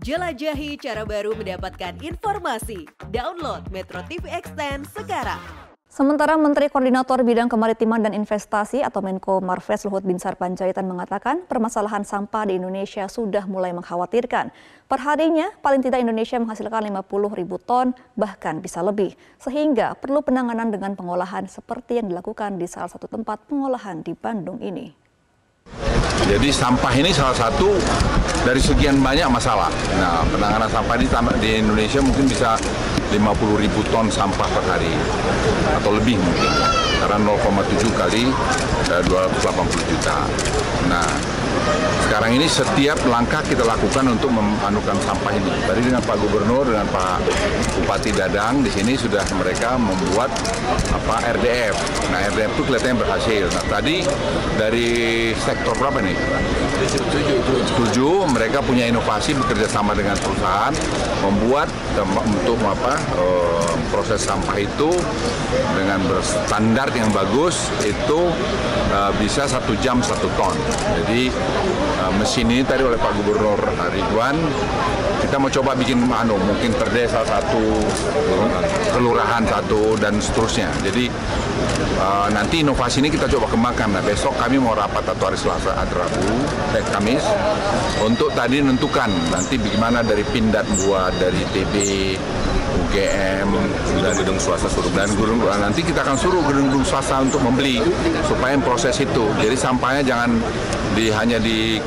Jelajahi cara baru mendapatkan informasi. Download Metro TV Extend sekarang. Sementara Menteri Koordinator Bidang Kemaritiman dan Investasi atau Menko Marves Luhut Binsar Panjaitan mengatakan permasalahan sampah di Indonesia sudah mulai mengkhawatirkan. Perharinya paling tidak Indonesia menghasilkan 50 ribu ton bahkan bisa lebih. Sehingga perlu penanganan dengan pengolahan seperti yang dilakukan di salah satu tempat pengolahan di Bandung ini. Jadi sampah ini salah satu dari sekian banyak masalah. Nah, penanganan sampah ini di Indonesia mungkin bisa 50 ribu ton sampah per hari atau lebih mungkin karena 0,7 kali 280 juta. Nah, sekarang ini setiap langkah kita lakukan untuk memanukan sampah ini. Tadi dengan Pak Gubernur dengan Pak Bupati Dadang di sini sudah mereka membuat apa RDF. Nah RDF itu kelihatannya berhasil. Nah tadi dari sektor berapa nih? Tujuh. Mereka punya inovasi bekerja sama dengan perusahaan membuat untuk apa eh, proses sampah itu dengan berstandar yang bagus itu eh, bisa satu jam satu ton. Jadi uh, mesin ini tadi oleh Pak Gubernur Ridwan kita mau coba bikin anu mungkin terdesa satu kelurahan satu dan seterusnya jadi uh, nanti inovasi ini kita coba kembangkan nah besok kami mau rapat atau hari Selasa atau Rabu eh Kamis untuk tadi menentukan nanti bagaimana dari pindad buat dari TB UGM dan gedung swasta suruh. Dan gedung nanti kita akan suruh gedung-gedung swasta untuk membeli supaya proses itu. Jadi sampahnya jangan di hanya di